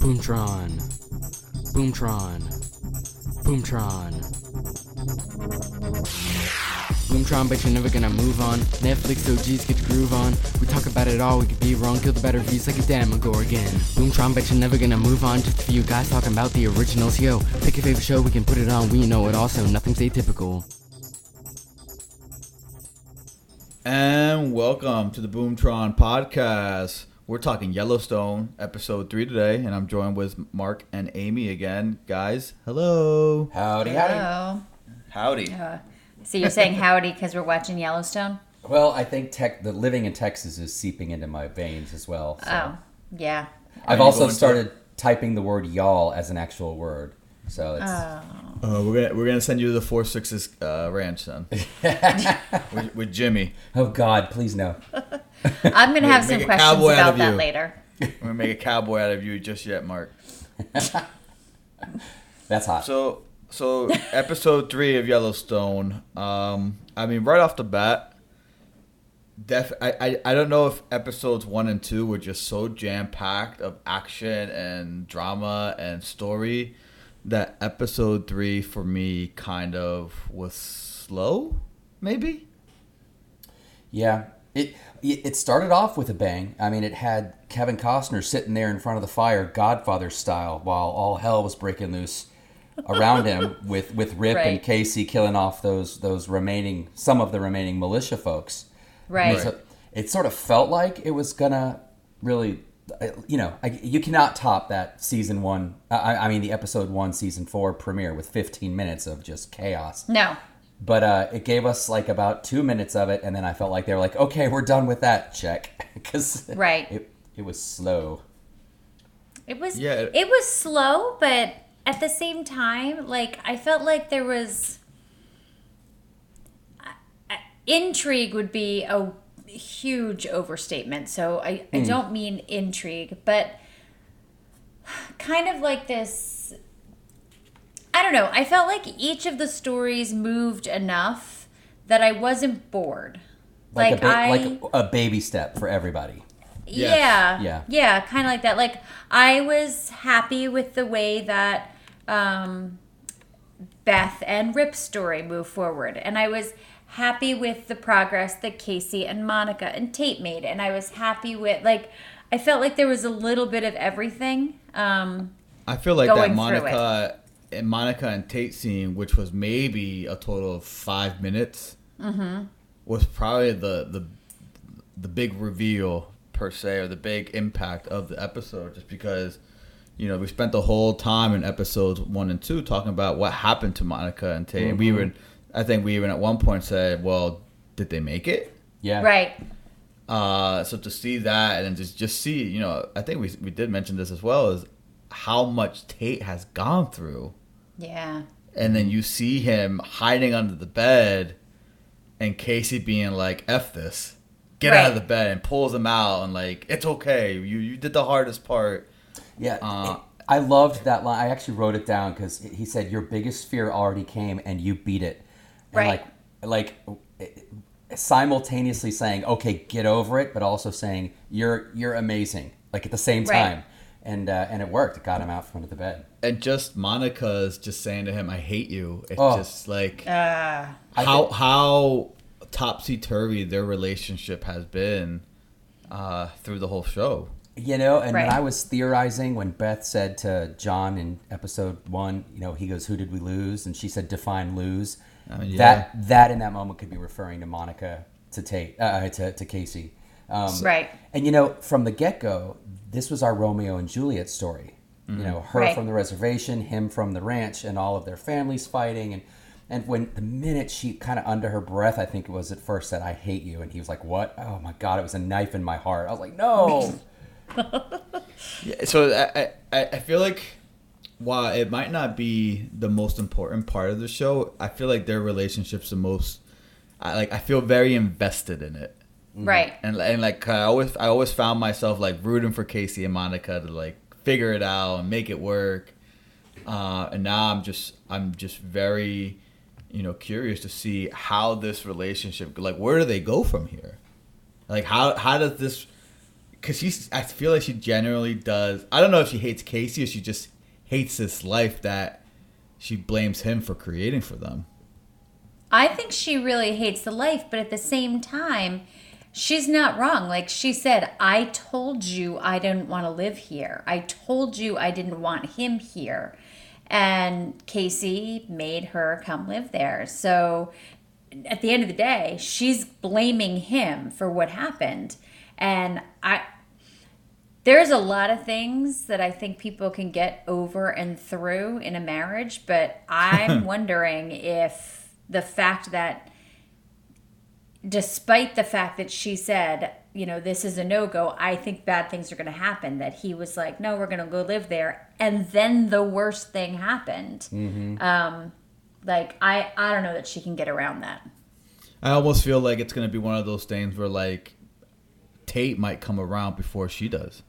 Boomtron. Boomtron. Boomtron. Boomtron, but you're never gonna move on. Netflix OGs get the groove on. We talk about it all, we could be wrong, kill the better views like a damn Demogorgon. Boomtron, but you're never gonna move on. Just a few guys talking about the originals. Yo, pick your favorite show, we can put it on. We know it also, nothing's atypical. And welcome to the Boomtron podcast. We're talking Yellowstone, episode three today, and I'm joined with Mark and Amy again. Guys, hello. Howdy, howdy. Hello. Howdy. Uh, so you're saying howdy because we're watching Yellowstone? Well, I think tech, the living in Texas is seeping into my veins as well. So. Oh, yeah. I've also going to- started typing the word y'all as an actual word. So it's Oh. Uh, we're gonna we're gonna send you to the Four Sixes uh, ranch then with, with Jimmy. oh God, please no. I'm going to have some questions about that you. later. We're gonna make a cowboy out of you just yet, Mark. That's hot. So so episode three of Yellowstone. Um, I mean, right off the bat, def I, I I don't know if episodes one and two were just so jam packed of action and drama and story that episode three for me kind of was slow, maybe. yeah, it it started off with a bang. I mean, it had Kevin Costner sitting there in front of the fire, Godfather style, while all hell was breaking loose around him with with Rip and Casey killing off those those remaining some of the remaining militia folks. Right. So it sort of felt like it was gonna really, uh, you know, I, you cannot top that season one. I, I mean, the episode one, season four premiere with 15 minutes of just chaos. No. But uh, it gave us like about two minutes of it, and then I felt like they were like, "Okay, we're done with that." Check, because Right. it it was slow. It was Yeah. it was slow, but at the same time, like I felt like there was I- I- intrigue would be a huge overstatement. So I, I don't mean intrigue, but kind of like this I don't know. I felt like each of the stories moved enough that I wasn't bored. Like, Like, a ba- I like a baby step for everybody. Yes. yeah. Yeah. Yeah, kind of like that. Like I was happy with the way that um, Beth and Rip's story moved forward, and I was happy with the progress that Casey and Monica and Tate made, and I was happy with like I felt like there was a little bit of everything. Um, I feel like Going that Monica and Monica and Tate scene, which was maybe a total of five minutes, Mm-hmm. was probably the the the big reveal per se, or the big impact of the episode. Just because, you know, we spent the whole time in episodes one and two talking about what happened to Monica and Tate, and we Mm-hmm. even, I think we even at one point said, "Well, did they make it?" Yeah. right. Uh, so to see that and just just see, you know, I think we we did mention this as well is how much Tate has gone through, Yeah. and then you see him hiding under the bed, and Casey being like, "F this, get out of the bed," and pulls him out and like, "It's okay, you you did the hardest part." Yeah, Uh, I loved that line. I actually wrote it down because he said, "Your biggest fear already came, and you beat it." And Right. Like, like simultaneously saying, "Okay, get over it," but also saying, "You're you're amazing." Like at the same Right. Time, and uh, and it worked. It got him out from under the bed. And just Monica's just saying to him, "I hate you." It's Oh. just like Uh, how think- how topsy turvy their relationship has been uh, through the whole show. You know, and when Right. I was theorizing when Beth said to John in episode one, you know, he goes, "Who did we lose?" and she said, "Define lose." I mean, yeah. That that in that moment could be referring to Monica, to Tate, uh, to to Casey. Um, Right. And you know, from the get go, this was our Romeo and Juliet story. You know, her Right. from the reservation, him from the ranch, and all of their families fighting. And and when the minute she kind of under her breath, I think it was at first said, "I hate you," and he was like, "What?" Oh my God! It was a knife in my heart. I was like, "No." Yeah, so I, I I feel like while it might not be the most important part of the show, I feel like their relationship's the most. I like I feel very invested in it, right. and and like I always I always found myself like rooting for Casey and Monica to like figure it out and make it work. Uh, and now I'm just I'm just very, you know, curious to see how this relationship like where do they go from here? Like how how does this because she's. I feel like she generally does. I don't know if she hates Casey or she just hates this life that she blames him for creating for them. I think she really hates the life, but at the same time, she's not wrong. Like she said, I told you I didn't want to live here. I told you I didn't want him here. And Casey made her come live there. So at the end of the day, she's blaming him for what happened. And I there's a lot of things that I think people can get over and through in a marriage, but I'm wondering if the fact that despite the fact that she said, you know, this is a no go, I think bad things are going to happen. That he was like, no, we're going to go live there. And then the worst thing happened. Um, like, I, I don't know that she can get around that. I almost feel like it's gonna be one of those things where like Tate might come around before she does.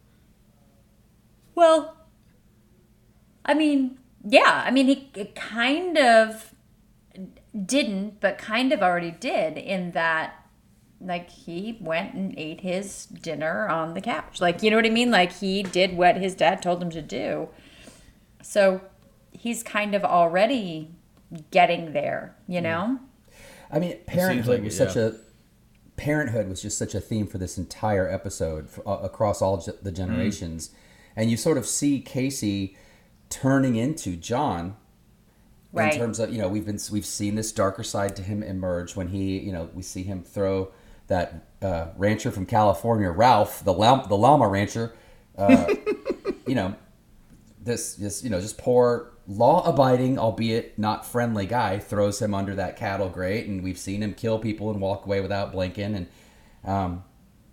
Well, I mean, yeah. I mean, he it kind of didn't, but kind of already did in that, like, he went and ate his dinner on the couch. Like, you know what I mean? Like, he did what his dad told him to do. So he's kind of already getting there, you know? I mean, parenthood like was it, such yeah. a parenthood was just such a theme for this entire episode f- uh, across all ge- the generations, and you sort of see Casey turning into John. Right. In terms of you know we've been we've seen this darker side to him emerge when he you know we see him throw that uh, rancher from California Ralph the llama, the llama rancher uh, you know this this you know just poor law abiding albeit not friendly guy throws him under that cattle grate and we've seen him kill people and walk away without blinking and um,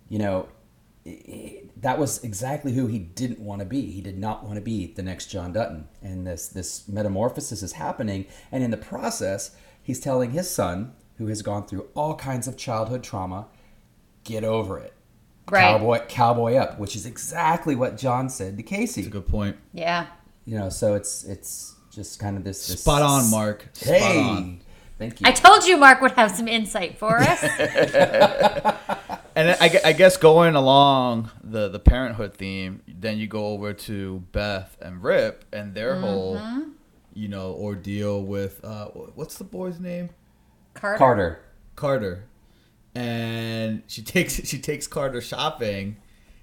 you know that was exactly who he didn't want to be he did not want to be the next john dutton and this this metamorphosis is happening and in the process he's telling his son who has gone through all kinds of childhood trauma get over it Right. cowboy cowboy up which is exactly what john said to casey It's a good point. Yeah. you know so it's it's just kind of this, this Spot on, Mark. Spot hey on. thank you I told you Mark would have some insight for us. And I, I guess going along the the parenthood theme, then you go over to Beth and Rip and their whole, you know, ordeal with uh, what's the boy's name? Carter. carter Carter, and she takes she takes Carter shopping,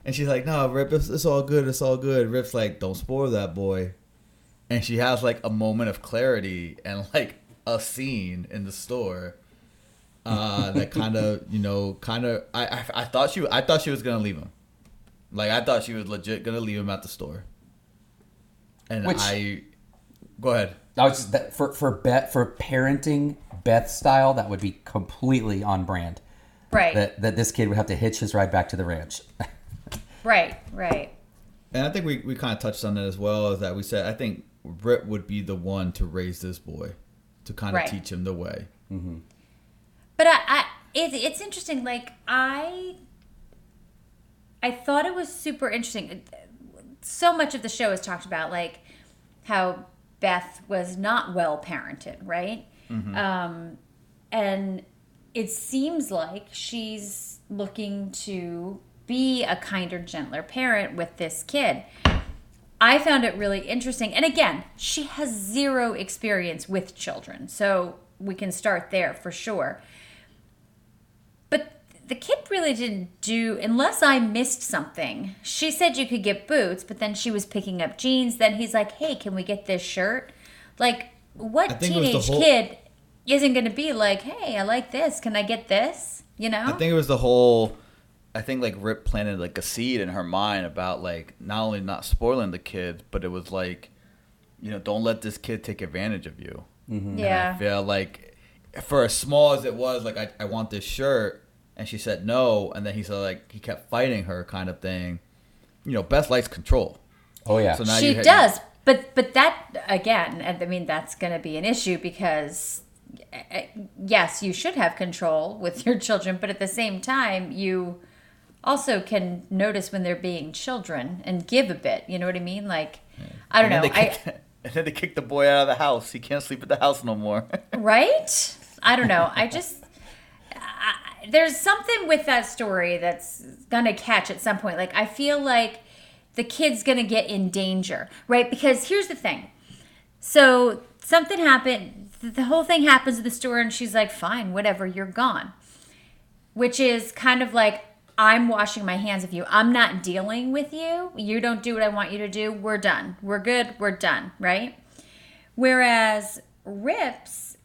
and she's like, "No, Rip, it's, it's all good, it's all good." Rip's like, "Don't spoil that boy," and she has like a moment of clarity and like a scene in the store. Uh, that kind of, you know, kind of. I, I I thought she I thought she was gonna leave him, like I thought she was legit gonna leave him at the store. And Which- I, go ahead. I was just that for for Bet for parenting Beth style that would be completely on brand. Right. That that this kid would have to hitch his ride back to the ranch. Right. Right. And I think we, we kind of touched on it as well as that we said I think Rip would be the one to raise this boy, to kind of Right. teach him the way. But I, I it, it's interesting. Like I, I thought it was super interesting. So much of the show is talked about like how Beth was not well parented, right? Um, and it seems like she's looking to be a kinder, gentler parent with this kid. I found it really interesting. And again, she has zero experience with children. So we can start there for sure. But the kid really didn't do, unless I missed something. She said you could get boots, but then she was picking up jeans. Then he's like, hey, can we get this shirt? Like, what think it was the teenage whole- kid isn't going to be like, hey, I like this. Can I get this? You know? I think it was the whole. I think like Rip planted like a seed in her mind about like not only not spoiling the kids, but it was like, you know, don't let this kid take advantage of you. Mm-hmm. And yeah. I feel like for as small as it was, like I, I want this shirt, and she said no, and then he said like he kept fighting her kind of thing. You know, Beth likes control. Oh yeah. So now she you ha- does but but that again i mean that's going to be an issue because uh, yes you should have control with your children but at the same time you also can notice when they're being children and give a bit you know what i mean like i don't and know then I, kicked, and then they kicked the boy out of the house. He can't sleep at the house no more. right i don't know i just I, there's something with that story that's gonna catch at some point. Like I feel like the kid's gonna get in danger, right? Because here's the thing. So something happened. The whole thing happens at the store, and she's like, "Fine, whatever, you're gone." Which is kind of like I'm washing my hands of you. I'm not dealing with you. You don't do what I want you to do. We're done. We're good. We're done, right? Whereas Rips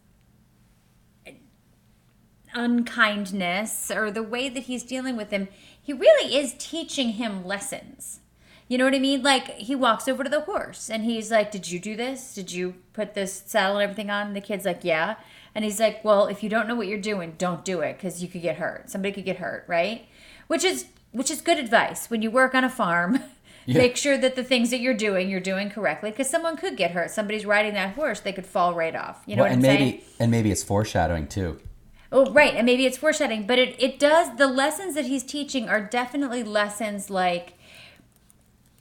unkindness or the way that he's dealing with him, he really is teaching him lessons. You know what I mean? Like he walks over to the horse and he's like, "Did you do this? Did you put this saddle and everything on?" And the kid's like, "Yeah." And he's like, "Well, if you don't know what you're doing, don't do it because you could get hurt. Somebody could get hurt, right?" Which is which is good advice when you work on a farm. Yeah. Make sure that the things that you're doing, you're doing correctly because someone could get hurt. Somebody's riding that horse, they could fall right off. You know Well, what and I'm maybe saying? and maybe it's foreshadowing too. Oh, right. And maybe it's foreshadowing, but it, it does, the lessons that he's teaching are definitely lessons like,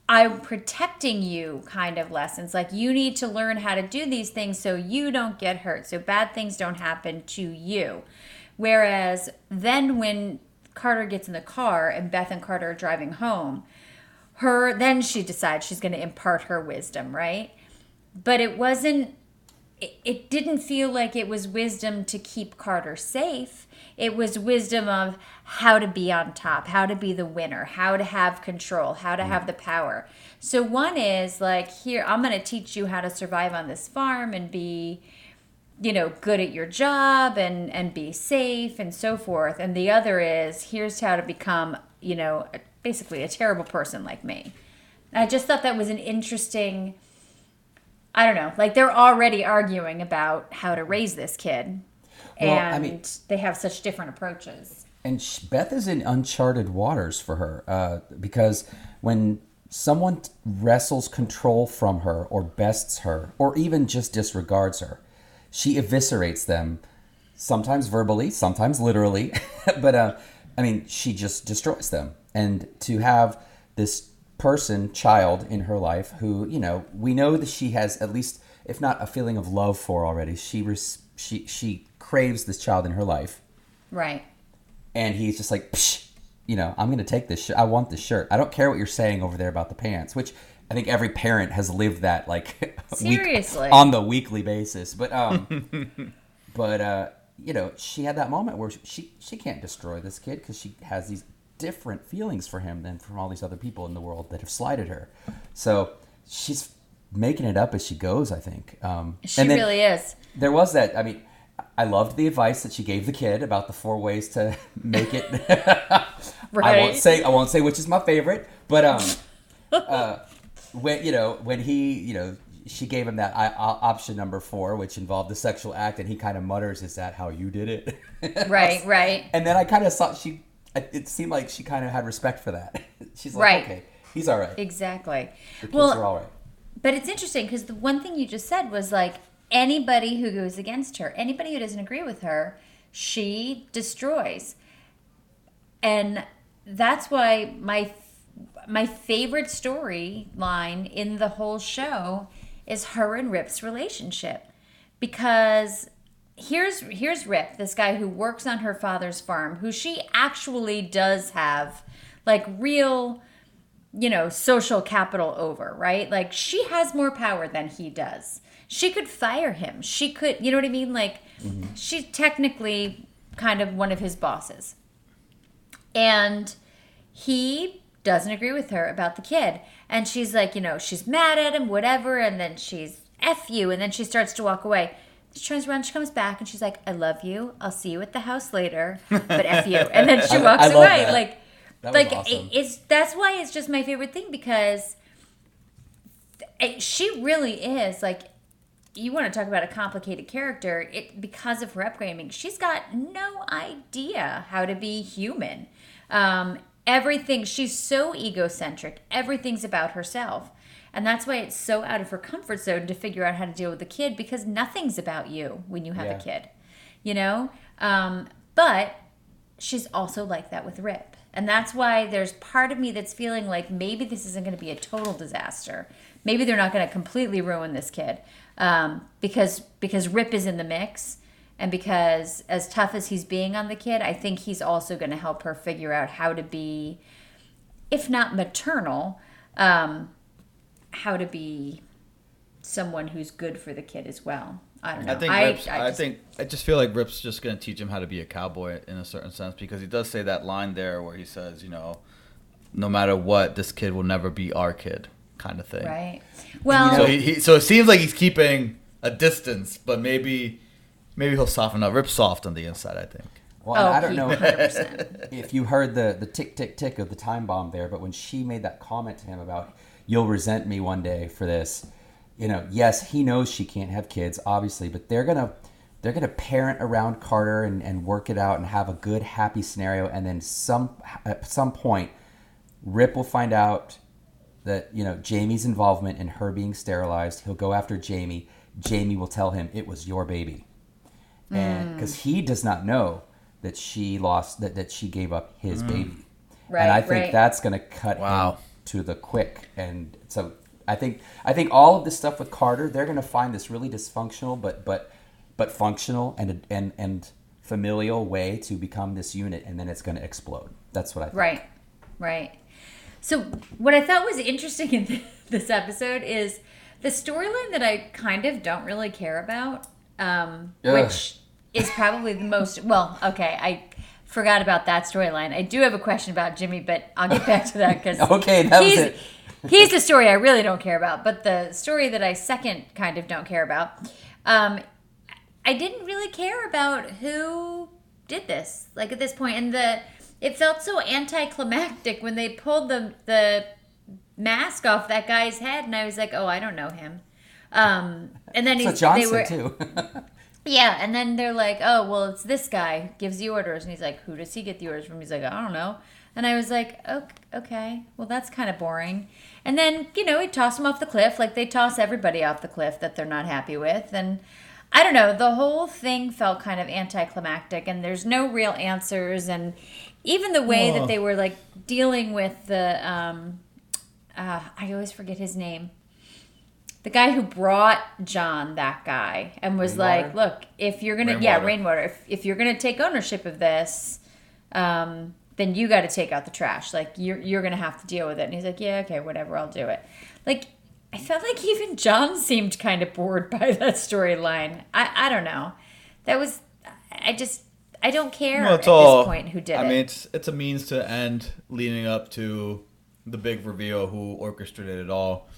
I'm protecting you kind of lessons. Like, you need to learn how to do these things so you don't get hurt, so bad things don't happen to you. Whereas then when Carter gets in the car and Beth and Carter are driving home, her, then she decides she's going to impart her wisdom, right? But it wasn't it, it didn't feel like it was wisdom to keep Carter safe. It was wisdom of how to be on top, how to be the winner, how to have control, how to mm. have the power. So one is like, here, I'm going to teach you how to survive on this farm and be, you know, good at your job and and be safe and so forth. And the other is here's how to become, you know, basically a terrible person like me. I just thought that was an interesting I don't know. Like they're already arguing about how to raise this kid, Well, and I mean- they have such different approaches. And Beth is in uncharted waters for her uh, because when someone wrestles control from her or bests her or even just disregards her, she eviscerates them, sometimes verbally, sometimes literally. but uh, I mean, she just destroys them. And to have this person, child in her life who, you know, we know that she has at least, if not a feeling of love for already, she, res- she, she craves this child in her life Right. and he's just like, Psh, you know, I'm gonna take this. Sh- I want this shirt. I don't care what you're saying over there about the pants, which I think every parent has lived that like week- Seriously. on the weekly basis. But um, but uh, you know, she had that moment where she she can't destroy this kid because she has these different feelings for him than from all these other people in the world that have slighted her. So she's making it up as she goes. I think. Um, She really is. there was that. I mean, I loved the advice that she gave the kid about the four ways to make it. I won't say I won't say which is my favorite, but um, uh, when you know when he you know she gave him that I, o- option number four, which involved the sexual act, and he kind of mutters, "Is that how you did it?" Right. Right. And then I kind of saw she. It seemed like she kind of had respect for that. She's like, Right. "Okay, he's all right. Exactly. The kids Well, are all right." But it's interesting because the one thing you just said was like anybody who goes against her, anybody who doesn't agree with her, she destroys. And that's why my my favorite storyline in the whole show is her and Rip's relationship because here's here's Rip, this guy who works on her father's farm, who she actually does have like real you know, social capital over, right? Like she has more power than he does. She could fire him. She could, you know what I mean? Like mm-hmm. she's technically kind of one of his bosses. And he doesn't agree with her about the kid. And she's like, you know, she's mad at him, whatever. And then she's F you. And then she starts to walk away. She turns around, she comes back, and she's like, I love you. I'll see you at the house later, but F you. And then she I- walks I away. that. Like, That like awesome. it, it's that's why it's just my favorite thing because it, she really is like you want to talk about a complicated character it because of her upbringing she's got no idea how to be human um, everything she's so egocentric everything's about herself and that's why it's so out of her comfort zone to figure out how to deal with the kid because nothing's about you when you have Yeah. a kid you know um, but she's also like that with Rip. And that's why there's part of me that's feeling like maybe this isn't going to be a total disaster. Maybe they're not going to completely ruin this kid um, because because Rip is in the mix And because as tough as he's being on the kid, I think he's also going to help her figure out how to be, if not maternal, um, how to be someone who's good for the kid as well. I don't know. I think Rips, I, just- think I just feel like Rip's just gonna teach him how to be a cowboy in a certain sense because he does say that line there where he says, you know, no matter what, this kid will never be our kid, kind of thing. right. Well, So he, he so it seems like he's keeping a distance, but maybe maybe he'll soften up. Rip's soft on the inside, I think. Well, oh, I don't he- know 100%. if you heard the the tick tick tick of the time bomb there, but when she made that comment to him about you'll resent me one day for this, you know, yes, he knows she can't have kids, obviously, but they're gonna they're gonna parent around Carter and, and work it out and have a good happy scenario, and then some at some point, Rip will find out that you know Jamie's involvement in her being sterilized. He'll go after Jamie. Jamie will tell him it was your baby, and mm. because he does not know that she lost that, that she gave up his mm. baby, Right, and I think right. that's going to cut Wow. him to the quick. And so I think I think all of this stuff with Carter, they're going to find this really dysfunctional but but but functional and and and familial way to become this unit, and then it's going to explode. That's what I think. Right, right. So, what I thought was interesting in this episode is the storyline that I kind of don't really care about, um, which is probably the most. Well, okay, I forgot about that storyline. I do have a question about Jimmy, but I'll get back to that because Okay, that was he's, it. he's the story I really don't care about, but the story that I second kind of don't care about. Um, I didn't really care about who did this. Like at this point, and the it felt so anticlimactic when they pulled the the mask off that guy's head, and I was like, oh, I don't know him. Um, and then John they were too. yeah, and then they're like, oh, well, it's this guy gives the orders, and he's like, who does he get the orders from? He's like, I don't know. And I was like, "Ok- okay, well, that's kind of boring. And then, you know, he tossed him off the cliff like they toss everybody off the cliff that they're not happy with. And I don't know, the whole thing felt kind of anticlimactic, and there's no real answers. And even the way that they were like dealing with the, um, uh, I always forget his name. The guy who brought John, that guy, and was like, "Look, if you're gonna, yeah, Rainwater. rainwater. If, if you're gonna take ownership of this, um, then you got to take out the trash. Like you're you're gonna have to deal with it." And he's like, "Yeah, okay, whatever, I'll do it." Like I felt like even John seemed kind of bored by that storyline. I I don't know. That was I just I don't care Well, at all. this point who did I it. I mean, it's it's a means to end leading up to the big reveal who orchestrated it all.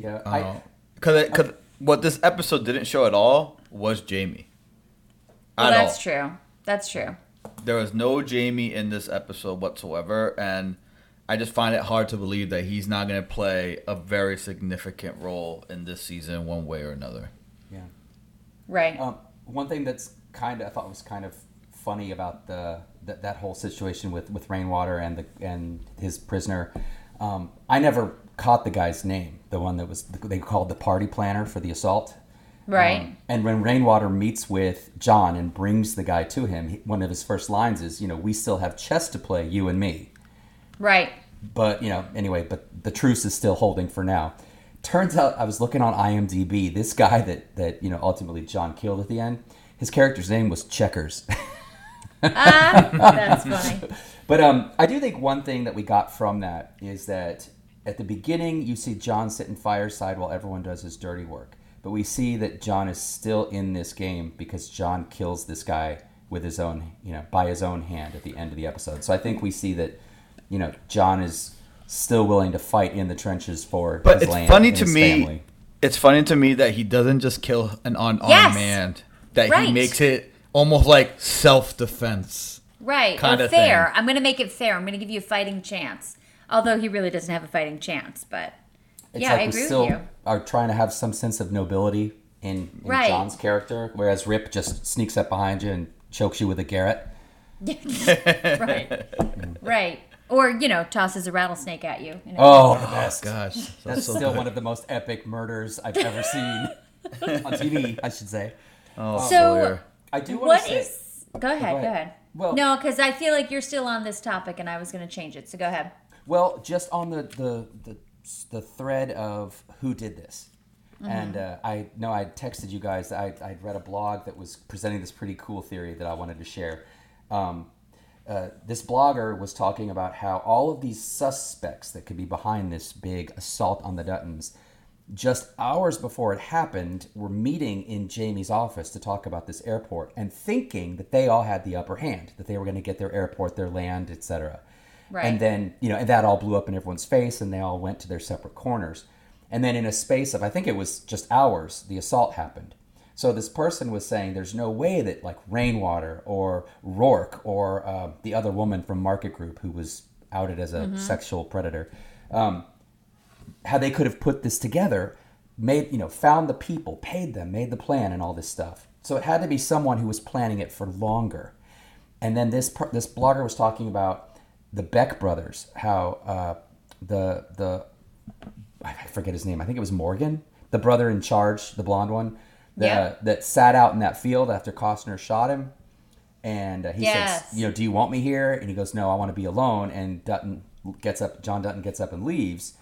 Yeah, I, Uh, Because because what this episode didn't show at all was Jamie. well, At that's all. true. That's true. There was no Jamie in this episode whatsoever, and I just find it hard to believe that he's not going to play a very significant role in this season, one way or another. yeah. Right. Um, one thing that's kind of I thought was kind of funny about the that, that whole situation with with Rainwater and the and his prisoner. Um, I never caught the guy's name, the one that was they called the party planner for the assault. right. Um, and when Rainwater meets with John and brings the guy to him, he, one of his first lines is, "You know, we still have chess to play, you and me." right. But you know, anyway, but the truce is still holding for now. Turns out, I was looking on IMDb. This guy that that you know ultimately John killed at the end, his character's name was Checkers. Ah, that's funny. but um, I do think one thing that we got from that is that at the beginning you see John sitting fireside while everyone does his dirty work, but we see that John is still in this game because John kills this guy with his own, you know, by his own hand at the end of the episode. So I think we see that, you know, John is still willing to fight in the trenches for But his it's land funny to me. family. It's funny to me that he doesn't just kill an unarmed Yes. man. That he makes it almost like self defense. Right. Kinda fair. thing. I'm going to make it fair. I'm going to give you a fighting chance. Although he really doesn't have a fighting chance, but It's yeah, like I we agree still with you. are trying to have some sense of nobility in, in Right. John's character, whereas Rip just sneaks up behind you and chokes you with a garrote. right. right. Or, you know, tosses a rattlesnake at you. you know. Oh, oh the best. Gosh, That's that's so still good. one of the most epic murders I've ever seen on TV, I should say. Oh, um, So- Sawyer. I do want What to say. is. Go ahead. go Go ahead. ahead. Well- no, because I feel like you're still on this topic and I was going to change it. So go ahead. Well, just on the, the the the thread of who did this. And uh, I know I texted you guys. I I'd read a blog that was presenting this pretty cool theory that I wanted to share. Um, uh, this blogger was talking about how all of these suspects that could be behind this big assault on the Duttons, just hours before it happened, were meeting in Jamie's office to talk about this airport and thinking that they all had the upper hand, that they were going to get their airport, their land, etc. Right. And then, you know, and that all blew up in everyone's face and they all went to their separate corners. And then in a space of, I think it was just hours, the assault happened. So this person was saying there's no way that like Rainwater or Roarke or uh, the other woman from Market Group who was outed as a sexual predator, um, how they could have put this together, made you know found the people, paid them, made the plan, and all this stuff. So it had to be someone who was planning it for longer. And then this this blogger was talking about the Beck brothers, how uh, the the I forget his name. I think it was Morgan, the brother in charge, the blonde one, that Yeah. that sat out in that field after Costner shot him. And uh, he Yes. says, "You know, do you want me here?" And he goes, "No, I want to be alone." And Dutton gets up. John Dutton gets up and leaves.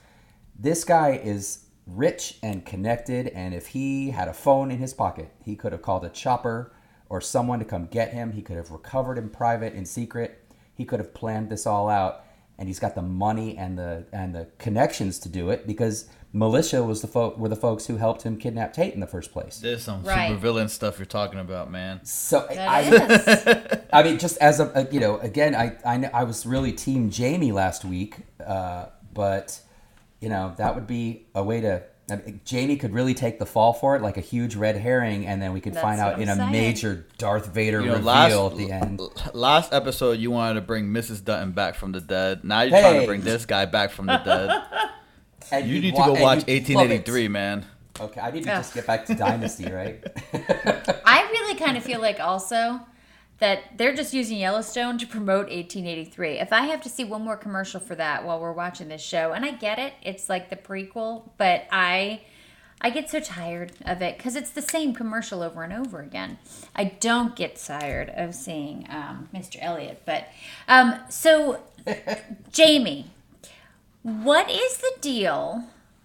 This guy is rich and connected, and if he had a phone in his pocket, he could have called a chopper or someone to come get him. He could have recovered in private, in secret. He could have planned this all out, and he's got the money and the and the connections to do it because militia was the folk were the folks who helped him kidnap Tate in the first place. There's some Right. super villain stuff you're talking about, man. So I. I mean, just as a, a- you know, again, I, I I was really team Jamie last week, uh, but you know that would be a way to. I mean, Jamie could really take the fall for it, like a huge red herring, and then we could That's find out in I'm a saying. major Darth Vader You know, reveal last at the end. last episode you wanted to bring Mrs. Dutton back from the dead. Now you're trying to bring this guy back from the dead. And You you'd need to go watch you'd love it. 1883, man. Okay, I need to Ugh. just get back to Dynasty, right? I really kind of feel like also that they're just using Yellowstone to promote 1883. If I have to see one more commercial for that while we're watching this show, and I get it, it's like the prequel, but I I get so tired of it because it's the same commercial over and over again. I don't get tired of seeing um, Mr. Elliott, but um, so Jamie, what is the deal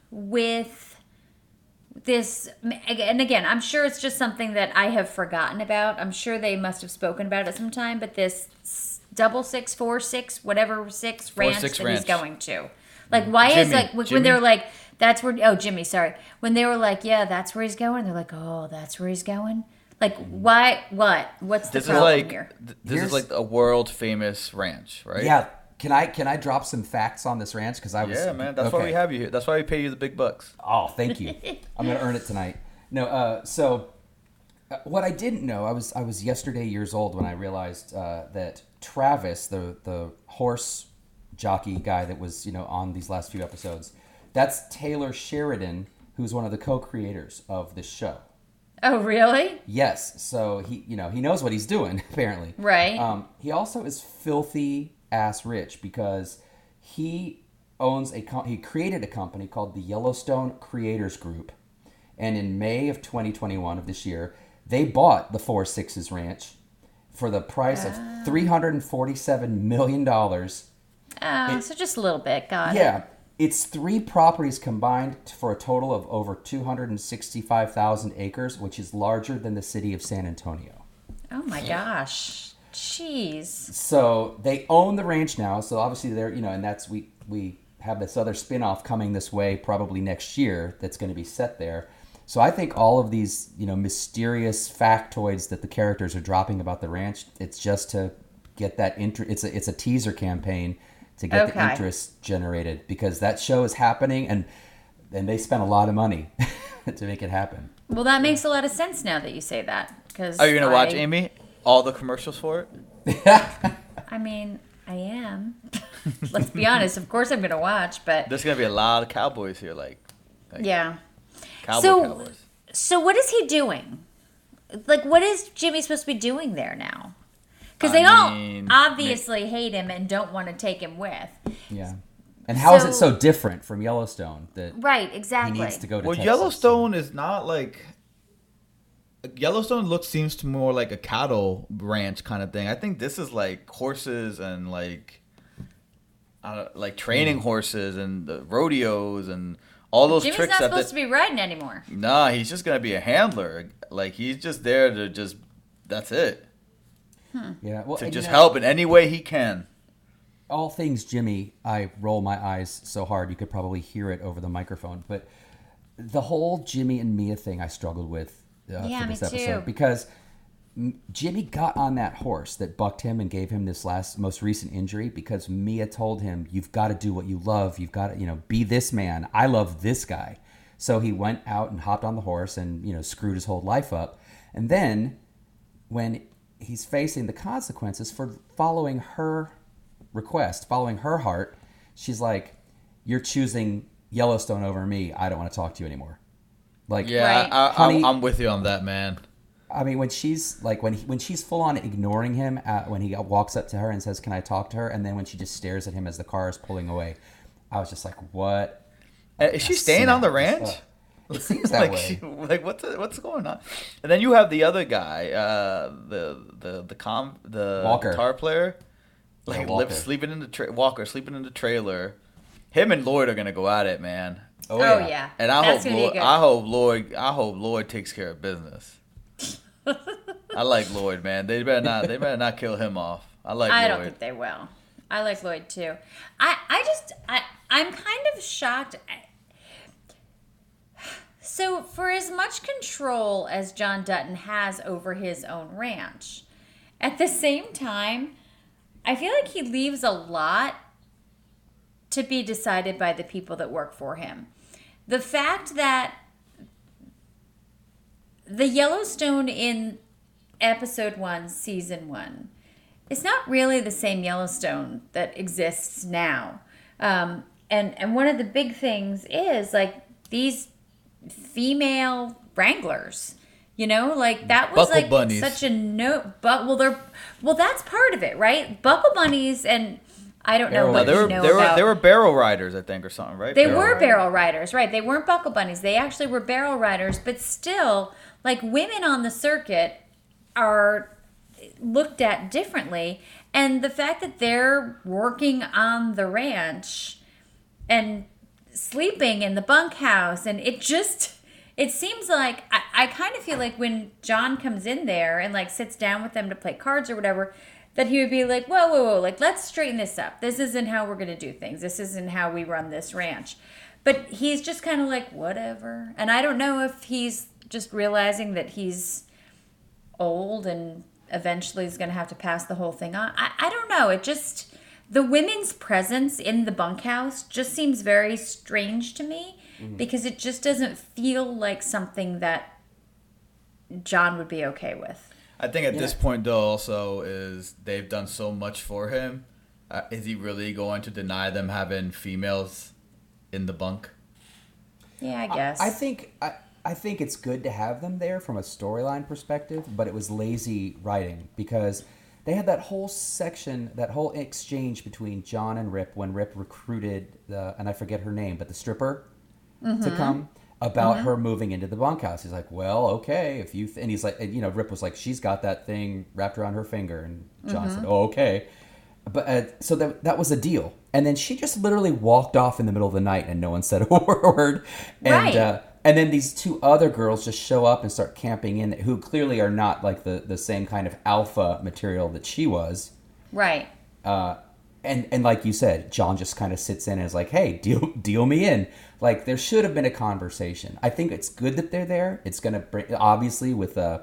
with? This and again i'm sure it's just something that i have forgotten about i'm sure they must have spoken about it sometime but this double six four six whatever six Four ranch six that ranch. he's going to like why is Jimmy. like when Jimmy? they were like that's where oh jimmy sorry when they were like yeah that's where he's going they're like oh that's where he's going like why what what's the This is problem like here th- this Here's- is like a world famous ranch, right? yeah. Can I can I drop some facts on this ranch? Because I was Yeah, man. That's why we have you here. That's why we pay you the big bucks. Oh, thank you. I'm gonna earn it tonight. No, uh, so uh, what I didn't know, I was I was yesterday years old when I realized uh, that Travis, the the horse jockey guy that was you know on these last few episodes, that's Taylor Sheridan, who's one of the co-creators of this show. oh really Yes, so he you know he knows what he's doing apparently. Right. Um, he also is filthy ass rich because he owns a com- he created a company called the Yellowstone Creators Group, and in May of 2021 of this year, they bought the Four Sixes Ranch for the price of ah. 347 million dollars. oh so just a little bit. Got it. Yeah, it's three properties combined for a total of over 265,000 acres, which is larger than the city of San Antonio. oh my gosh jeez So they own the ranch now. So obviously they're you know, and that's we we have this other spin-off coming this way probably next year that's going to be set there. So I think all of these you know mysterious factoids that the characters are dropping about the ranch, it's just to get that interest. It's a it's a teaser campaign to get the interest generated because that show is happening and and they spent a lot of money to make it happen. Well, that makes a lot of sense now that you say that. Because Are you gonna watch Amy? All the commercials for it? I mean, I am. Let's be honest. Of course, I'm gonna watch, but There's gonna be a lot of cowboys here, like, like yeah. cowboy So- cowboys. So what is he doing? Like, what is Jimmy supposed to be doing there now? Because I they all mean, obviously hate him and don't want to take him with. Yeah. And how is it So- so different from Yellowstone that Right. he Exactly. needs to go to Well, Texas? Yellowstone is not like Yellowstone looks seems to more like a cattle ranch kind of thing. I think this is like horses and like uh, like training Hmm. horses and the rodeos and all those Jimmy's tricks not that supposed they- to be riding anymore. Nah, he's just gonna be a handler. Like he's just there to just that's it. Yeah, well, To and you just know, help in any way he can. all things Jimmy, I roll my eyes so hard you could probably hear it over the microphone. But the whole Jimmy and Mia thing, I struggled with uh, Yeah, for me this episode too. because Jimmy got on that horse that bucked him and gave him this last most recent injury because Mia told him, "You've got to do what you love. You've got to, you know, be this man. I love this guy." So he went out and hopped on the horse and you know screwed his whole life up. And then when he's facing the consequences for following her request, following her heart, she's like, "You're choosing Yellowstone over me. I don't want to talk to you anymore." Like, Yeah, Right. I, I, Honey- I'm with you on that, man. I mean, when she's like when he, when she's full on ignoring him at, when he walks up to her and says, "Can I talk to her?" and then when she just stares at him as the car is pulling away, I was just like, "What?" Uh, Is she staying on the snap. ranch? It seems that like, way. she, like what's what's going on? And then you have the other guy, uh, the the the com the Walker. guitar player, Yeah, like Walker. live, sleeping in the tra- Walker sleeping in the trailer. Him and Lloyd are gonna go at it, man. Oh, oh yeah. And I That's hope Lloyd. I hope Lloyd I hope Lloyd takes care of business. I like Lloyd, man. They better not they better not kill him off. I like I Lloyd. don't think they will. I like Lloyd too. I I just I I'm kind of shocked. So for as much control as John Dutton has over his own ranch, at the same time, I feel like he leaves a lot to be decided by the people that work for him. The fact that the Yellowstone in episode one, season one, it's not really the same Yellowstone that exists now. Um, and and one of the big things is like these female wranglers. You know, like that was Buckle like bunnies. such a no. But well, they're well, that's part of it, right? Buckle bunnies, and I don't know Barrel No, what they you were know they were about. they were barrel riders, I think, or something, right? They Barrel were riders. barrel riders, right? They weren't buckle bunnies. They actually were barrel riders, but still, like women on the circuit are looked at differently. And the fact that they're working on the ranch and sleeping in the bunkhouse, and it just. It seems like I, I kind of feel like when John comes in there and like sits down with them to play cards or whatever, that he would be like, whoa, whoa, whoa, like let's straighten this up. This isn't how we're gonna do things. This isn't how we run this ranch. But he's just kind of like whatever. And I don't know if he's just realizing that he's old and eventually is gonna have to pass the whole thing on. I, I don't know. It just the women's presence in the bunkhouse just seems very strange to me mm-hmm. because it just doesn't feel like something that John would be okay with. I think at this point, though, also is they've done so much for him. Uh, is he really going to deny them having females in the bunk? Yeah, I guess. I think I, I think it's good to have them there from a storyline perspective, but it was lazy writing because they had that whole section, that whole exchange between John and Rip when Rip recruited the and I forget her name, but the stripper to come about her moving into the bunkhouse. He's like, "Well, okay, if you," th-, and he's like, and, you know, Rip was like, "She's got that thing wrapped around her finger," and John said, "Oh, okay." But uh, so that that was a deal, and then she just literally walked off in the middle of the night, and no one said a word. And Right. uh, and then these two other girls just show up and start camping in, who clearly are not like the the same kind of alpha material that she was. right. Uh, and and like you said, John just kind of sits in and is like, "Hey, deal deal me in." Like there should have been a conversation. I think it's good that they're there. It's gonna bring obviously with uh,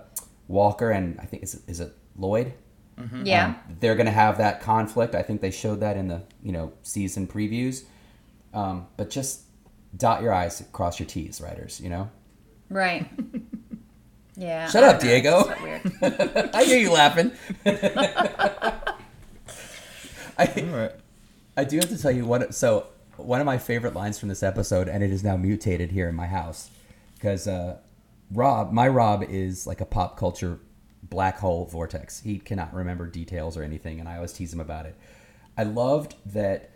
Walker and I think is it, is it Lloyd. Yeah. Um, they're going to have that conflict. I think they showed that in the you know season previews. Um, but just dot your i's, cross your t's, writers. You know. right. Yeah. Shut up, know. Diego. I hear you laughing. I, All right. I do have to tell you one. So one of my favorite lines from this episode, and it is now mutated here in my house, because uh, Rob, my Rob, is like a pop culture black hole vortex. He cannot remember details or anything, and I always tease him about it. I loved that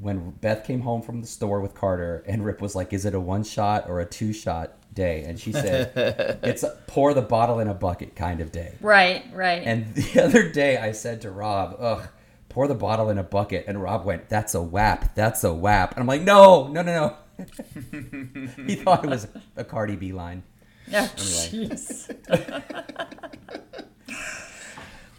when Beth came home from the store with Carter, and Rip was like, "Is it a one shot or a two shot day?" And she said, "It's a pour the bottle in a bucket kind of day." right. Right. And the other day I said to Rob, ugh, pour the bottle in a bucket. And Rob went, that's a WAP. That's a WAP. And I'm like, no, no, no, no. he thought it was a Cardi B line. Oh, Anyway. jeez.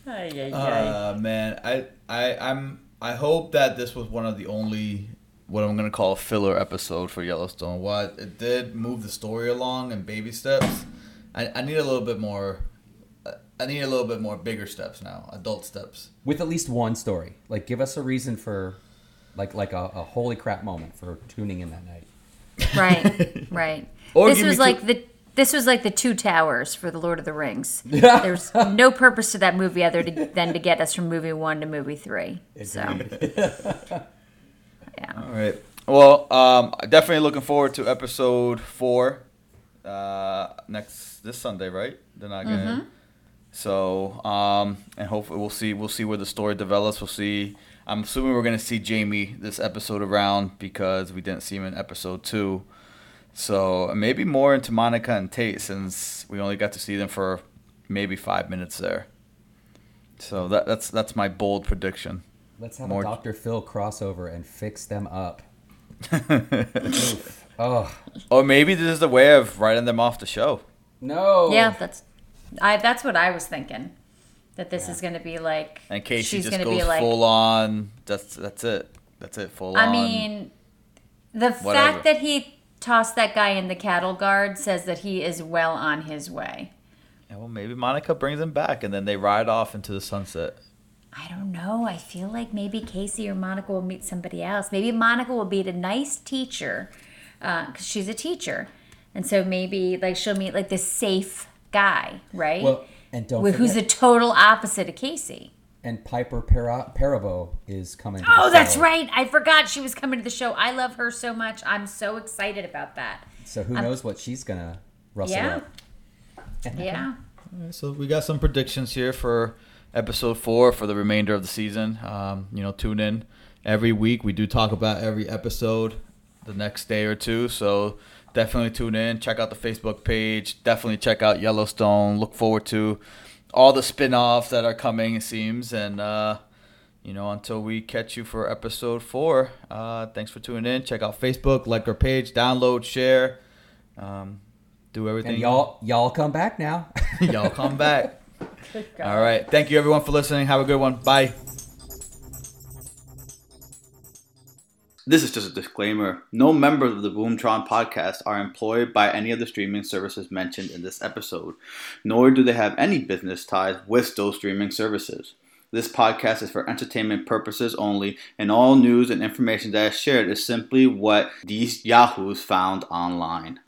Ay, ay, ay. Uh, man, I, I, I'm, I hope that this was one of the only what I'm gonna call a filler episode for Yellowstone. What it did move the story along in baby steps. I, I need a little bit more. I need a little bit more bigger steps now, adult steps. With at least one story. Like, give us a reason for, like, like a, a holy crap moment for tuning in that night. right, right. Or this give me was two- like the this was like the two towers for the Lord of the Rings. There's no purpose to that movie other to, than to get us from movie one to movie three. So, yeah. All right. Well, um, definitely looking forward to episode four. Uh, next this Sunday, right? They're not gonna. So, um, and hopefully we'll see. We'll see where the story develops. We'll see. I'm assuming we're gonna see Jamie this episode around because we didn't see him in episode two. So maybe more into Monica and Tate since we only got to see them for maybe five minutes there. So that, that's that's my bold prediction. Let's have More- a Dr. Phil crossover and fix them up. Oof. Oh, Or maybe this is the way of writing them off the show. no. Yeah, that's I that's what I was thinking. That this is going to be like And Kayce she's just going to goes be like full on. That's that's it. That's it. Full I on. I mean, the Whatever. fact that he tossed that guy in the cattle guard says that he is well on his way. Yeah, well, maybe Monica brings him back, and then they ride off into the sunset. I don't know. I feel like maybe Kayce or Monica will meet somebody else. Maybe Monica will be a nice teacher uh, because she's a teacher, and so maybe like she'll meet like the safe guy, right? Well, and don't Wh- who's the forget, total opposite of Kayce. and Piper Para- Perabo is coming. To Oh, the that's show. right. I forgot she was coming to the show. I love her so much. I'm so excited about that. So who knows what she's gonna rustle Yeah. up? Yeah. So we got some predictions here for episode four for the remainder of the season. Um, you know, tune in every week. We do talk about every episode the next day or two. So definitely tune in. Check out the Facebook page. Definitely check out Yellowstone. Look forward to all the spin-offs that are coming. It seems and. Uh, you know, until we catch you for episode four. Uh, thanks for tuning in. Check out Facebook, like our page, download, share, um, do everything. And y'all, y'all come back now. Y'all come back. All right. Thank you, everyone, for listening. Have a good one. Bye. This is just a disclaimer. No members of the Boomtron podcast are employed by any of the streaming services mentioned in this episode, nor do they have any business ties with those streaming services. This podcast is for entertainment purposes only, and all news and information that is shared is simply what these yahoos found online.